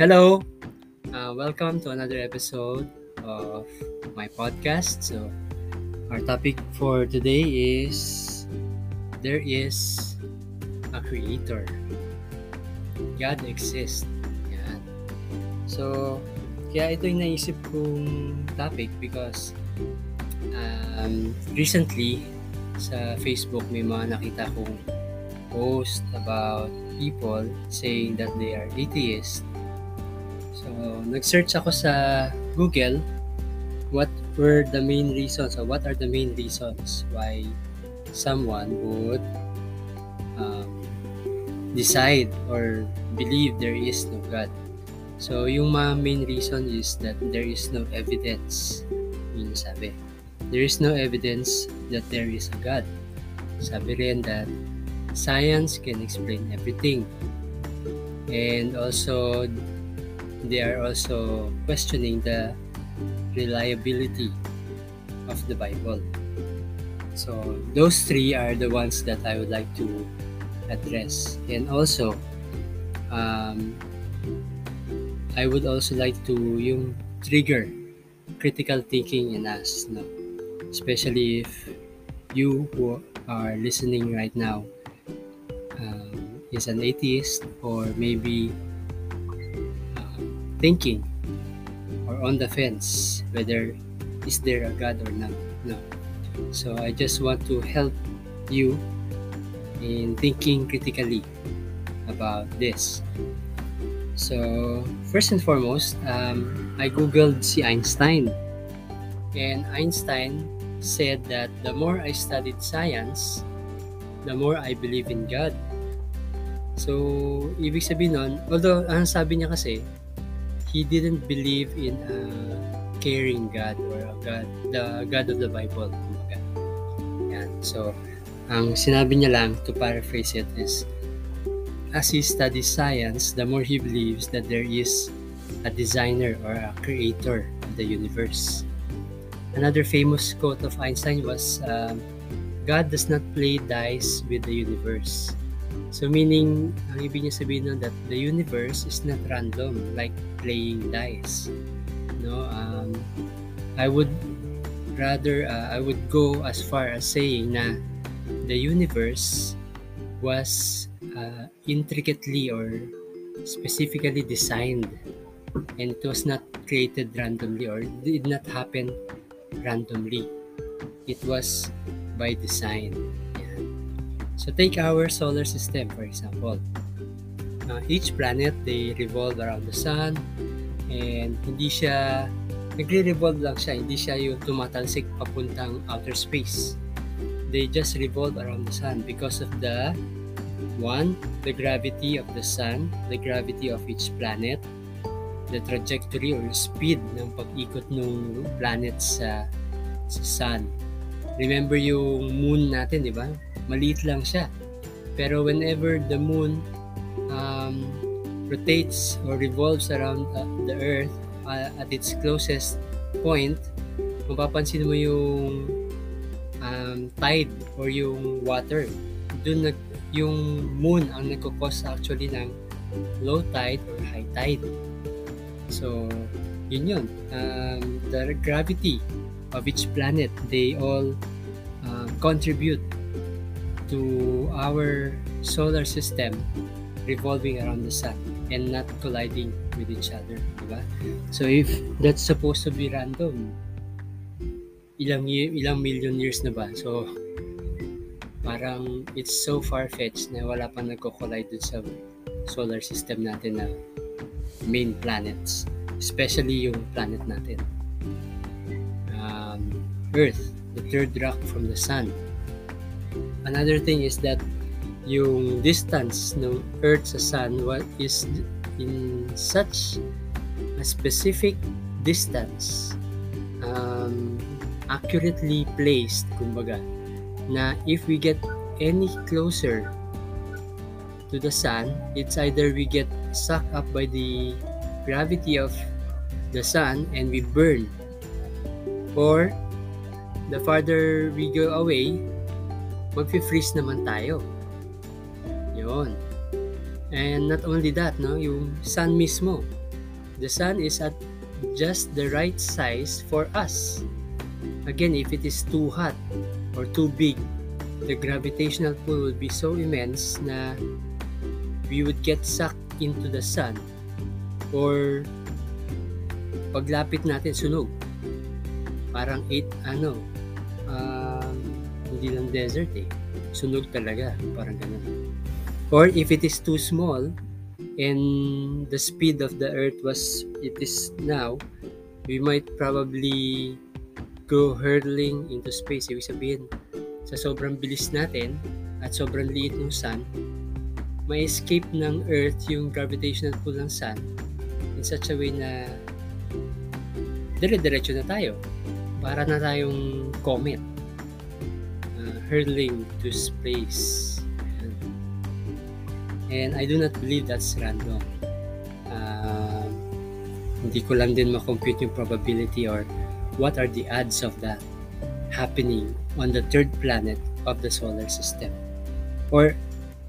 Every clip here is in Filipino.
Hello, uh, welcome to another episode of my podcast. So, our topic for today is there is a creator. God exists. Yan. So, kaya ito yung naisip kong topic because um, recently sa Facebook may mga nakita kong post about people saying that they are atheists So, nag-search ako sa Google what were the main reasons or what are the main reasons why someone would um, decide or believe there is no God. So, yung mga main reason is that there is no evidence. Yun sabi. There is no evidence that there is a God. Sabi rin that science can explain everything. And also, they are also questioning the reliability of the Bible. So those three are the ones that I would like to address. And also, um, I would also like to yung trigger critical thinking in us, no? especially if you who are listening right now um, is an atheist or maybe thinking or on the fence whether is there a God or not. No. So I just want to help you in thinking critically about this. So first and foremost, um, I googled si Einstein, and Einstein said that the more I studied science, the more I believe in God. So, ibig sabihin nun, although ang sabi niya kasi, he didn't believe in a caring God or a God, the God of the Bible. Kumbaga. Yan. So, ang sinabi niya lang, to paraphrase it, is as he studies science, the more he believes that there is a designer or a creator of the universe. Another famous quote of Einstein was, um, God does not play dice with the universe. So meaning, ang ibig niya sabihin nun that the universe is not random like playing dice. No, um, I would rather uh, I would go as far as saying na the universe was uh, intricately or specifically designed and it was not created randomly or did not happen randomly. It was by design. So take our solar system for example. Uh, each planet, they revolve around the sun and hindi siya nagre-revolve lang siya, hindi siya yung tumatalsik papuntang outer space. They just revolve around the sun because of the one, the gravity of the sun, the gravity of each planet, the trajectory or speed ng pag-ikot ng planet sa sa sun. Remember yung moon natin, di ba? Maliit lang siya. Pero whenever the moon um, rotates or revolves around uh, the earth uh, at its closest point, mapapansin mo yung um, tide or yung water. Doon nag yung moon ang nagkukos actually ng low tide or high tide. So, yun yun. Um, the gravity of each planet, they all uh, contribute to our solar system revolving around the sun and not colliding with each other, di ba? So if that's supposed to be random, ilang ilang million years na ba? So parang it's so far-fetched na wala pang nagko-collide dun sa solar system natin na main planets, especially yung planet natin. Um, Earth, the third rock from the sun, another thing is that yung distance ng Earth sa Sun what is in such a specific distance um, accurately placed kumbaga na if we get any closer to the sun it's either we get sucked up by the gravity of the sun and we burn or the farther we go away magfi-freeze naman tayo. Yun. And not only that, no, yung sun mismo, The sun is at just the right size for us. Again, if it is too hot or too big, the gravitational pull will be so immense na we would get sucked into the sun or paglapit natin sunog. Parang 8 ano, uh, lang desert eh. Sunog talaga, parang ganun. Or if it is too small and the speed of the earth was it is now, we might probably go hurtling into space. Ibig sabihin, sa sobrang bilis natin at sobrang liit ng sun, may escape ng earth yung gravitational pull ng sun in such a way na dire-diretso na tayo. Para na tayong comet hurling to space. And I do not believe that's random. Uh, hindi ko lang din makompute yung probability or what are the odds of that happening on the third planet of the solar system or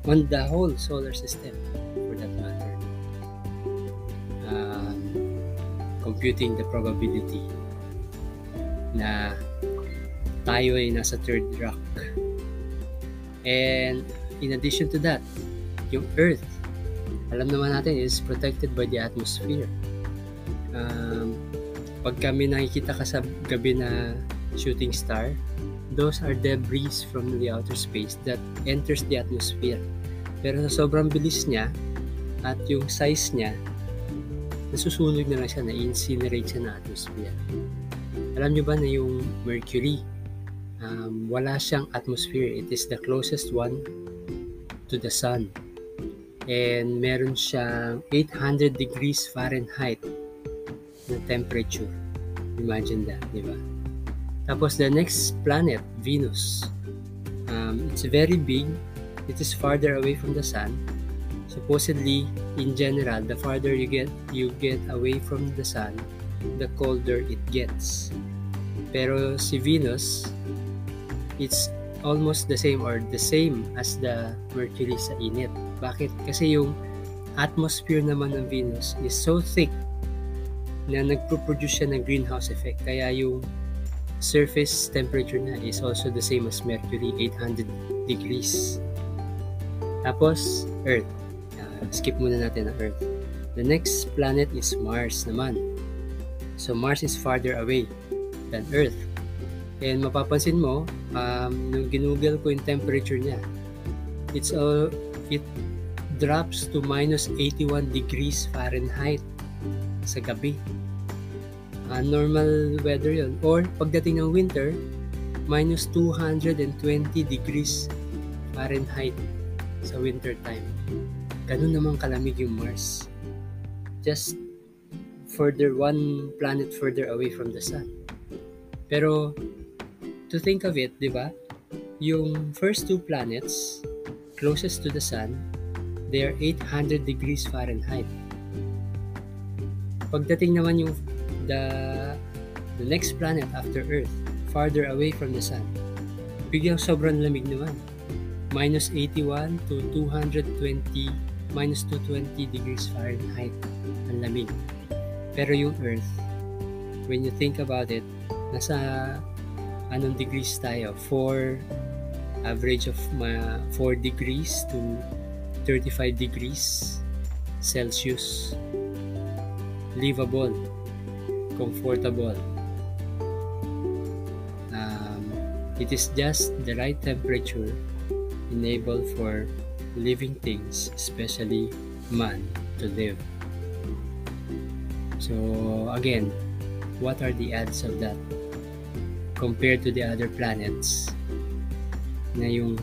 on the whole solar system for that matter. Um, computing the probability na tayo ay nasa third rock. And in addition to that, yung Earth, alam naman natin is protected by the atmosphere. Um, pag kami nakikita ka sa gabi na shooting star, those are debris from the outer space that enters the atmosphere. Pero sa sobrang bilis niya at yung size niya, nasusunog na lang siya, na-incinerate siya na atmosphere. Alam nyo ba na yung Mercury, um, wala siyang atmosphere. It is the closest one to the sun. And meron siyang 800 degrees Fahrenheit na temperature. Imagine that, di ba? Tapos the next planet, Venus. Um, it's very big. It is farther away from the sun. Supposedly, in general, the farther you get you get away from the sun, the colder it gets. Pero si Venus, it's almost the same or the same as the Mercury sa init. Bakit? Kasi yung atmosphere naman ng Venus is so thick na nagpo-produce siya ng greenhouse effect. Kaya yung surface temperature niya is also the same as Mercury, 800 degrees. Tapos, Earth. Uh, skip muna natin ang Earth. The next planet is Mars naman. So, Mars is farther away than Earth. And mapapansin mo, um, nung ginugel ko yung temperature niya, it's all, it drops to minus 81 degrees Fahrenheit sa gabi. Uh, normal weather yon or pagdating ng winter minus 220 degrees Fahrenheit sa winter time. Ganun naman kalamig yung Mars. Just further one planet further away from the sun. Pero to think of it di ba yung first two planets closest to the sun they are 800 degrees Fahrenheit pagdating naman yung the the next planet after Earth, farther away from the Sun. Biglang sobrang lamig naman. Minus 81 to 220, minus 220 degrees Fahrenheit ang lamig. Pero yung Earth, when you think about it, nasa anong degrees tayo? 4, average of ma 4 degrees to 35 degrees Celsius. Livable comfortable. Um, it is just the right temperature enabled for living things, especially man, to live. So again, what are the odds of that compared to the other planets? Na yung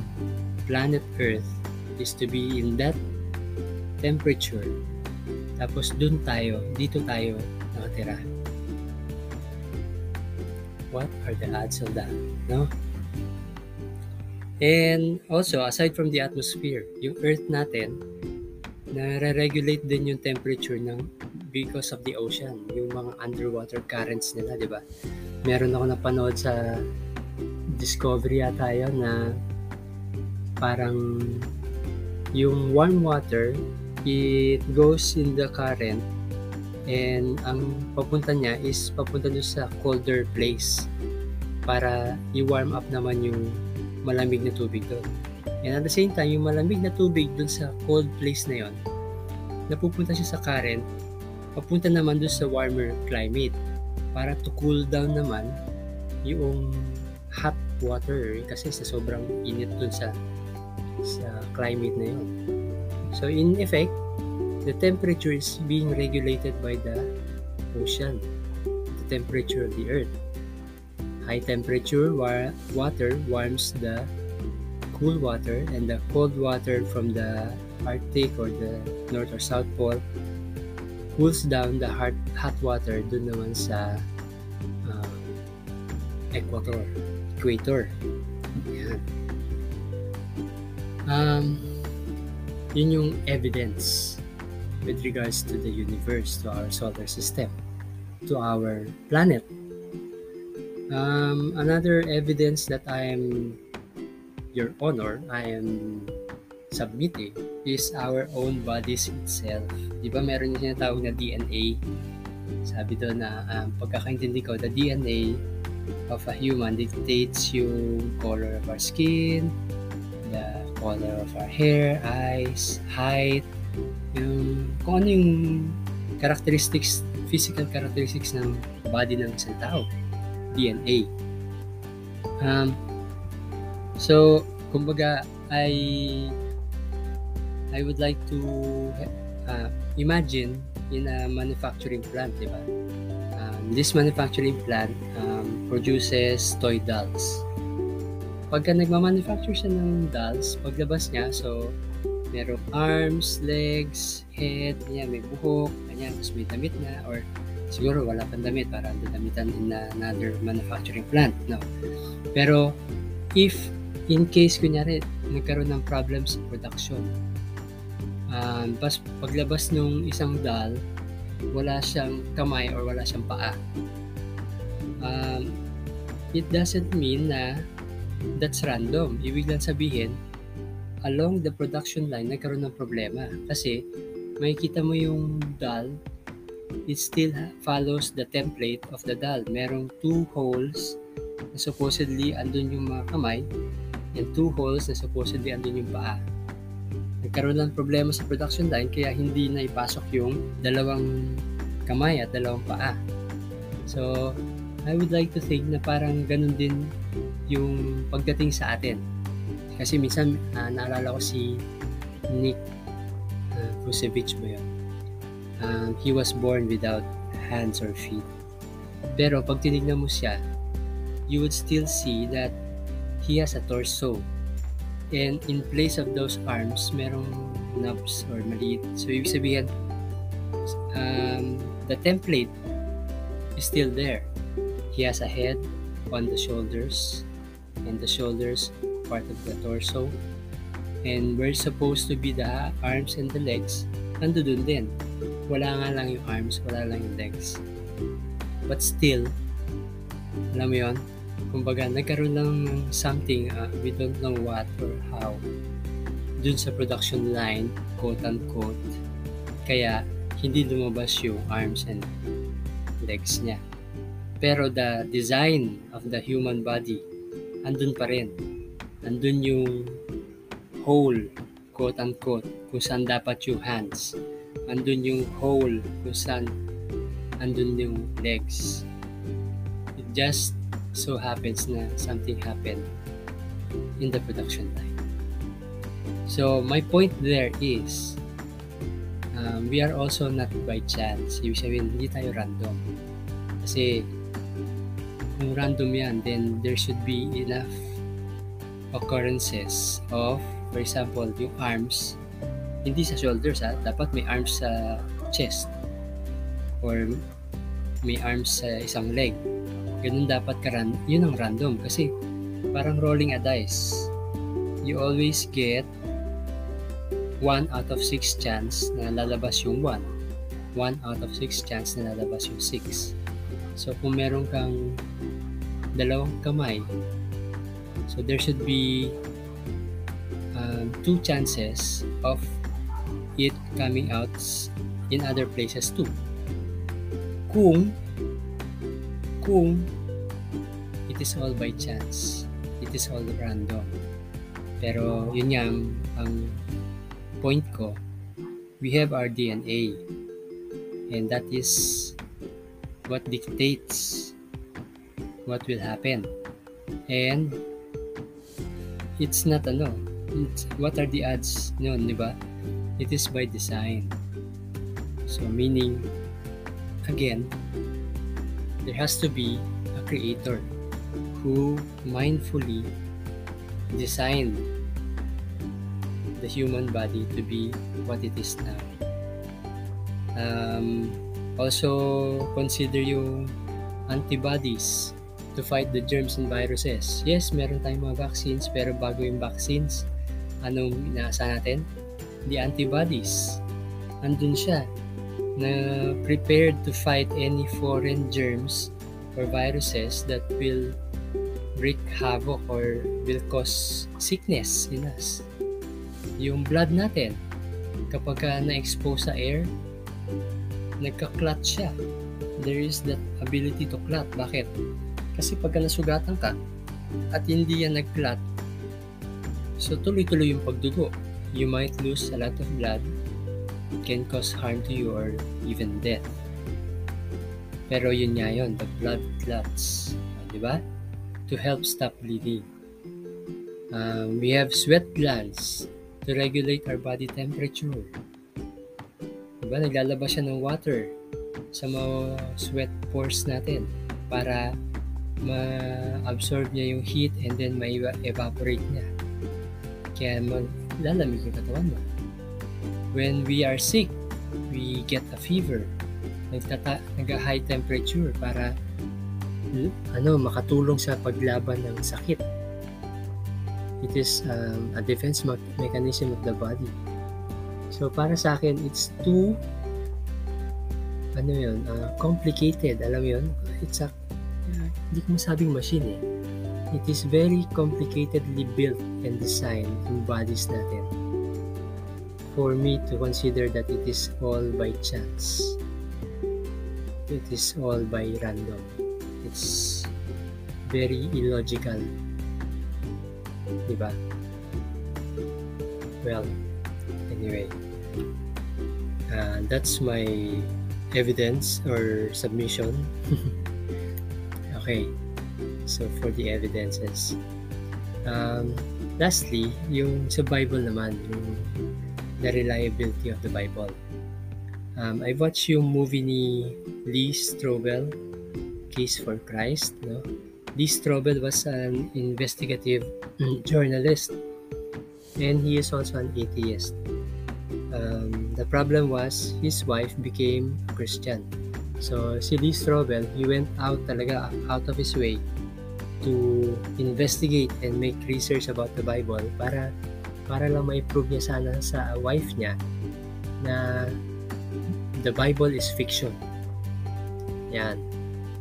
planet Earth is to be in that temperature tapos dun tayo, dito tayo nakatira what are the odds of that, no? And also, aside from the atmosphere, yung Earth natin, nare-regulate din yung temperature ng because of the ocean, yung mga underwater currents nila, di ba? Meron ako napanood sa Discovery yata yun na parang yung warm water, it goes in the current And ang papunta niya is papunta doon sa colder place para i-warm up naman yung malamig na tubig doon. And at the same time, yung malamig na tubig doon sa cold place na yon, napupunta siya sa current, papunta naman doon sa warmer climate para to cool down naman yung hot water kasi sa sobrang init doon sa sa climate na yon. So in effect, the temperature is being regulated by the ocean, the temperature of the earth. High temperature wa- water warms the cool water and the cold water from the Arctic or the North or South Pole cools down the hot, hot water dun naman sa uh, equator, equator. Yan. Um, yun yung evidence with regards to the universe, to our solar system, to our planet. Um, another evidence that I am, Your Honor, I am submitting is our own bodies itself. Di ba meron yung sinatawag na DNA? Sabi doon na um, pagkakaintindi ko, the DNA of a human dictates yung color of our skin, the color of our hair, eyes, height, yung kung ano yung characteristics, physical characteristics ng body ng isang tao. DNA. Um, so, kumbaga, I I would like to uh, imagine in a manufacturing plant, di ba? Um, this manufacturing plant um, produces toy dolls. Pagka nagmamanufacture siya ng dolls, paglabas niya, so merong arms, legs, head, yan, may buhok, ganyan, tapos may damit na, or siguro wala pang damit para damitan in another manufacturing plant. No? Pero if in case kunyari nagkaroon ng problems sa production, um, pas paglabas nung isang doll, wala siyang kamay or wala siyang paa. Um, it doesn't mean na that's random. Ibig lang sabihin, along the production line, nagkaroon ng problema. Kasi, makikita mo yung doll it still follows the template of the doll. Merong two holes na supposedly andun yung mga kamay and two holes na supposedly andun yung paa. Nagkaroon ng problema sa production line kaya hindi na ipasok yung dalawang kamay at dalawang paa. So, I would like to think na parang ganun din yung pagdating sa atin. Kasi minsan, uh, naalala ko si Nick uh, Kusevich ba yun? um, he was born without hands or feet. Pero pag tinignan mo siya, you would still see that he has a torso. And in place of those arms, merong knobs or maliit. So, ibig sabihin, um, the template is still there. He has a head on the shoulders, and the shoulders part of the torso. And where supposed to be the arms and the legs, nando dun din wala nga lang yung arms, wala lang yung legs. But still, alam mo yun, kumbaga nagkaroon lang ng something, uh, we don't know what or how, dun sa production line, quote-unquote, kaya hindi lumabas yung arms and legs niya. Pero the design of the human body, andun pa rin. Andun yung hole, quote-unquote, kung saan dapat yung hands andun yung hole kung saan andun yung legs. It just so happens na something happened in the production line. So, my point there is, um, we are also not by chance. Ibig sabihin, hindi tayo random. Kasi, kung random yan, then there should be enough occurrences of, for example, yung arms hindi sa shoulders ha, dapat may arms sa chest or may arms sa isang leg. Ganun dapat ka ran, yun ang random kasi parang rolling a dice. You always get 1 out of 6 chance na lalabas yung 1. 1 out of 6 chance na lalabas yung 6. So kung meron kang dalawang kamay, so there should be um, two chances of it coming out in other places too. kung kung it is all by chance. It is all random. Pero yun nga ang, ang point ko. We have our DNA. And that is what dictates what will happen. And it's not ano, it's, what are the odds noon, di ba? It is by design. So meaning, again, there has to be a creator who mindfully designed the human body to be what it is now. Um, also, consider yung antibodies to fight the germs and viruses. Yes, meron tayong mga vaccines, pero bago yung vaccines, anong inaasa natin? The antibodies. Andun siya na prepared to fight any foreign germs or viruses that will wreak havoc or will cause sickness in us. Yung blood natin, kapag na-expose sa air, nagka-clot siya. There is that ability to clot. Bakit? Kasi pagka nasugatan ka at hindi yan nag-clot, so tuloy-tuloy yung pagdugo. You might lose a lot of blood, can cause harm to you or even death. Pero yun nga yun, the blood clots. Di ba? To help stop bleeding. Um, we have sweat glands to regulate our body temperature. Diba? Naglalabas siya ng water sa mga sweat pores natin para ma-absorb niya yung heat and then ma-evaporate niya. Kaya maglalamig yung katawan mo. When we are sick, we get a fever. Nagtata- nag-high temperature para ano makatulong sa paglaban ng sakit. It is um, a defense mechanism of the body. So para sa akin, it's too ano yun, uh, complicated. Alam yun? It's a hindi ko masabing machine eh. It is very complicatedly built and designed yung bodies natin. For me to consider that it is all by chance. It is all by random. It's very illogical. Diba? Well, anyway. Uh, that's my evidence or submission Okay. So, for the evidences. Um, lastly, yung sa Bible naman, yung the reliability of the Bible. Um, I watched yung movie ni Lee Strobel, Case for Christ. No? Lee Strobel was an investigative journalist and he is also an atheist. Um, the problem was his wife became Christian So, si Lee Strobel, he went out talaga, out of his way to investigate and make research about the Bible para para lang ma-prove niya sana sa wife niya na the Bible is fiction. Yan.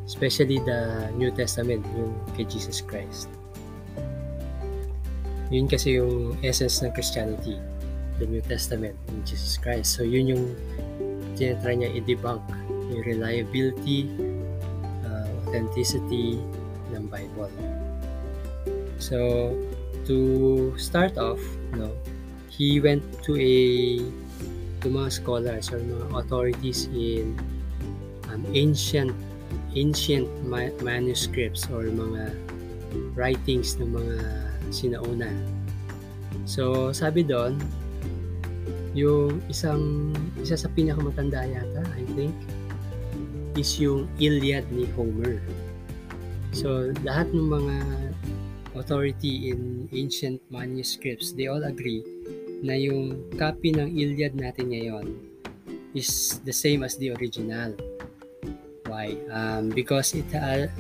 Especially the New Testament, yung kay Jesus Christ. Yun kasi yung essence ng Christianity, the New Testament, in Jesus Christ. So, yun yung tinatry niya i-debunk yung reliability, uh, authenticity ng Bible. So, to start off, no, he went to a to mga scholars or mga authorities in um, ancient ancient ma- manuscripts or mga writings ng mga sinauna. So, sabi doon, yung isang isa sa pinakamatanda yata, I think, is yung Iliad ni Homer. So, lahat ng mga authority in ancient manuscripts, they all agree na yung copy ng Iliad natin ngayon is the same as the original. Why? Um, because it, ha-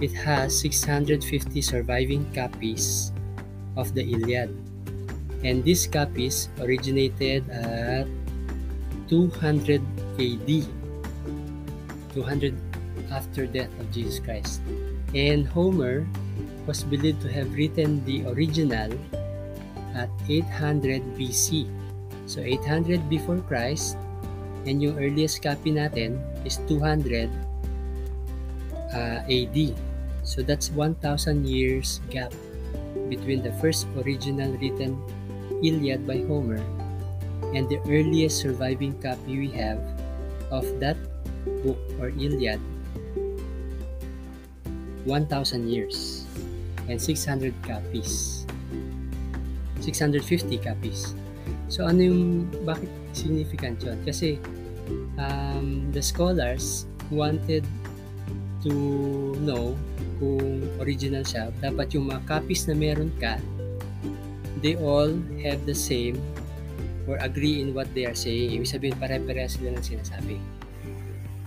it has 650 surviving copies of the Iliad. And these copies originated at 200 AD 200 after death of Jesus Christ. And Homer was believed to have written the original at 800 BC. So 800 before Christ And yung earliest copy natin is 200 uh, AD. So that's 1,000 years gap between the first original written Iliad by Homer and the earliest surviving copy we have of that book or Iliad 1,000 years and 600 copies. 650 copies. So ano yung bakit significant yun? Kasi um, the scholars wanted to know kung original siya. Dapat yung mga copies na meron ka they all have the same or agree in what they are saying. Ibig sabihin pare-pareha sila ng sinasabi.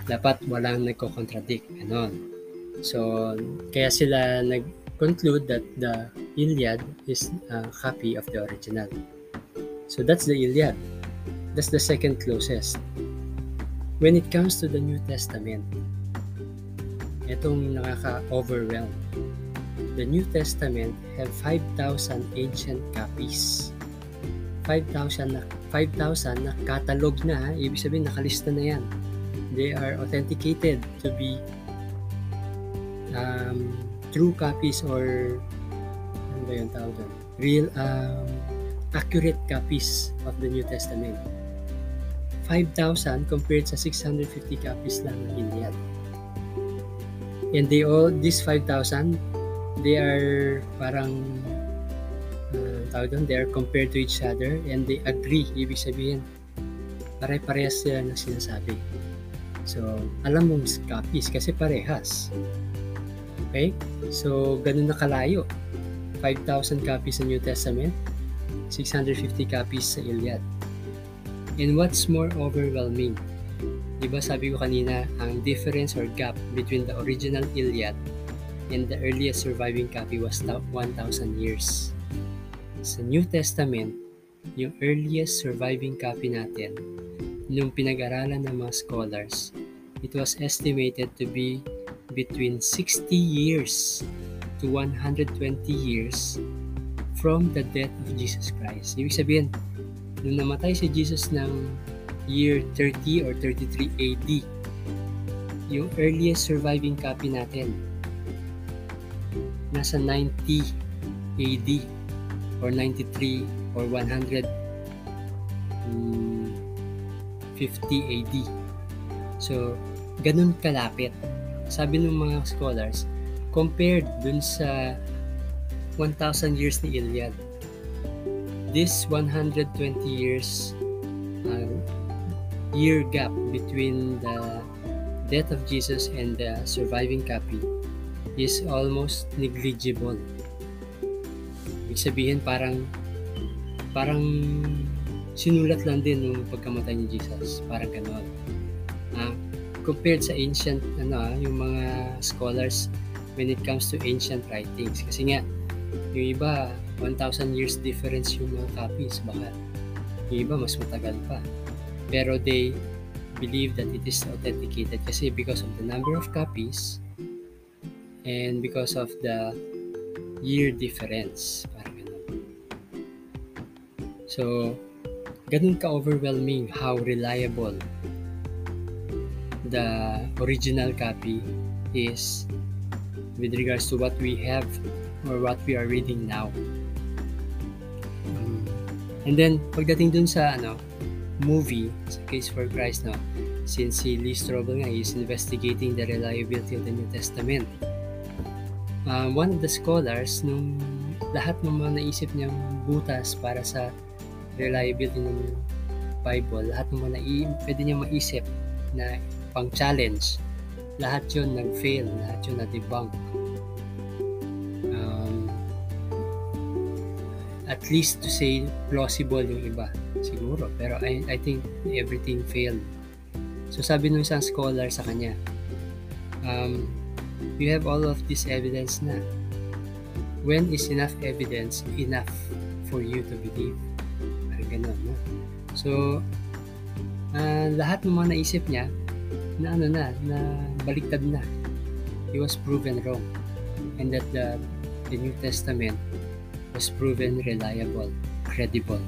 Dapat walang nagko-contradict ganon. So kaya sila nag-conclude that the Iliad is a copy of the original. So that's the Iliad. That's the second closest. When it comes to the New Testament itong nakaka-overwhelm. The New Testament have 5,000 ancient copies. 5,000 na 5,000 na catalog na ibig sabihin nakalista na yan. They are authenticated to be um, true copies or ano ba yung tawag doon? real um, accurate copies of the New Testament. 5,000 compared sa 650 copies lang ng Iliad and they all these 5,000 they are parang uh, tawag doon, they are compared to each other and they agree ibig sabihin pare-parehas sila ng sinasabi. So alam mong copies kasi parehas okay? So ganun na kalayo. 5,000 copies sa New Testament 650 copies sa Iliad. And what's more overwhelming? Di ba sabi ko kanina, ang difference or gap between the original Iliad and the earliest surviving copy was 1,000 years. Sa New Testament, yung earliest surviving copy natin, nung pinag-aralan ng mga scholars, it was estimated to be between 60 years to 120 years from the death of Jesus Christ. Ibig sabihin, nung namatay si Jesus ng year 30 or 33 AD. Yung earliest surviving copy natin, nasa 90 AD or 93 or 150 AD. So, ganun kalapit. Sabi ng mga scholars, compared dun sa 1,000 years ni Iliad, this 120 years uh, year gap between the death of Jesus and the surviving copy is almost negligible. Ibig sabihin parang parang sinulat lang din nung pagkamatay ni Jesus. Parang gano'n. Compared sa ancient, ano ah, yung mga scholars when it comes to ancient writings. Kasi nga, yung iba, 1,000 years difference yung mga copies. Baka yung iba, mas matagal pa. Pero they believe that it is authenticated kasi because of the number of copies and because of the year difference. Parang ganun. So, ganun ka-overwhelming how reliable the original copy is with regards to what we have or what we are reading now. Um, and then, pagdating dun sa ano, movie sa Case for Christ no since si Lee Strobel nga is investigating the reliability of the New Testament uh, one of the scholars nung lahat ng mga naisip niyang butas para sa reliability ng Bible lahat ng mga nai- pwede niya maisip na pang challenge lahat yun nag-fail lahat yun na-debunk. Um, at least to say plausible yung iba siguro. Pero I, I think everything failed. So sabi nung isang scholar sa kanya um, you have all of this evidence na. When is enough evidence enough for you to believe? Parang ganun no? so uh, lahat ng mga naisip niya na ano na na baliktad na. He was proven wrong. And that the the New Testament was proven reliable credible.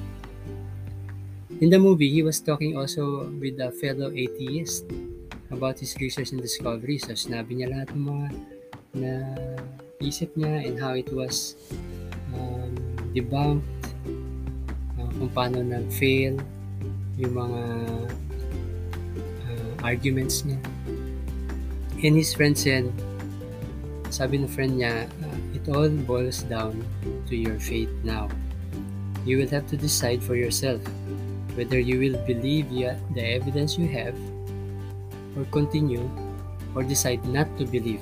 In the movie, he was talking also with a fellow atheist about his research and discovery. So, sinabi niya lahat ng mga na isip niya and how it was um, debunked, uh, kung paano nag-fail yung mga arguments niya. And his friend said, sabi ng friend niya, uh, it all boils down to your faith now. You will have to decide for yourself whether you will believe the evidence you have or continue or decide not to believe.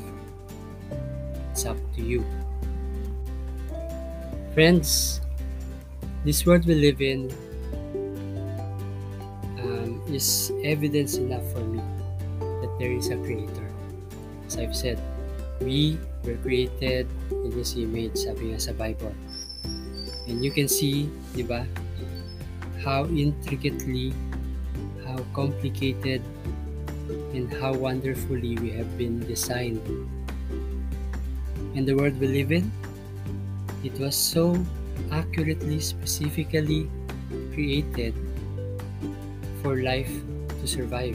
It's up to you. Friends, this world we live in is evidence enough for me that there is a creator. As I've said, we were created in His image, sabi nga sa Bible. And you can see, di ba, how intricately, how complicated, and how wonderfully we have been designed. And the world we live in, it was so accurately, specifically created for life to survive.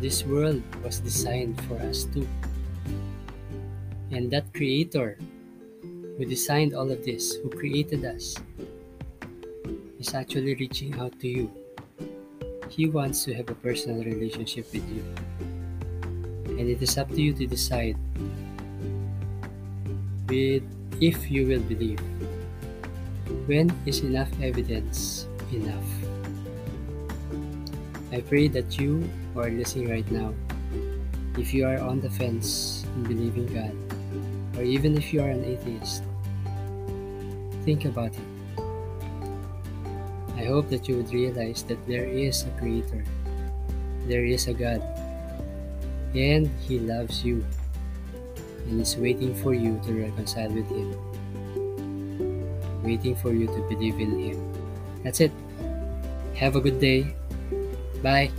This world was designed for us too. And that creator who designed all of this, who created us, is actually reaching out to you. He wants to have a personal relationship with you. And it is up to you to decide with if you will believe. When is enough evidence enough? I pray that you who are listening right now, if you are on the fence in believing God, or even if you are an atheist, think about it. I hope that you would realize that there is a Creator, there is a God, and He loves you and is waiting for you to reconcile with Him, waiting for you to believe in Him. That's it. Have a good day. Bye.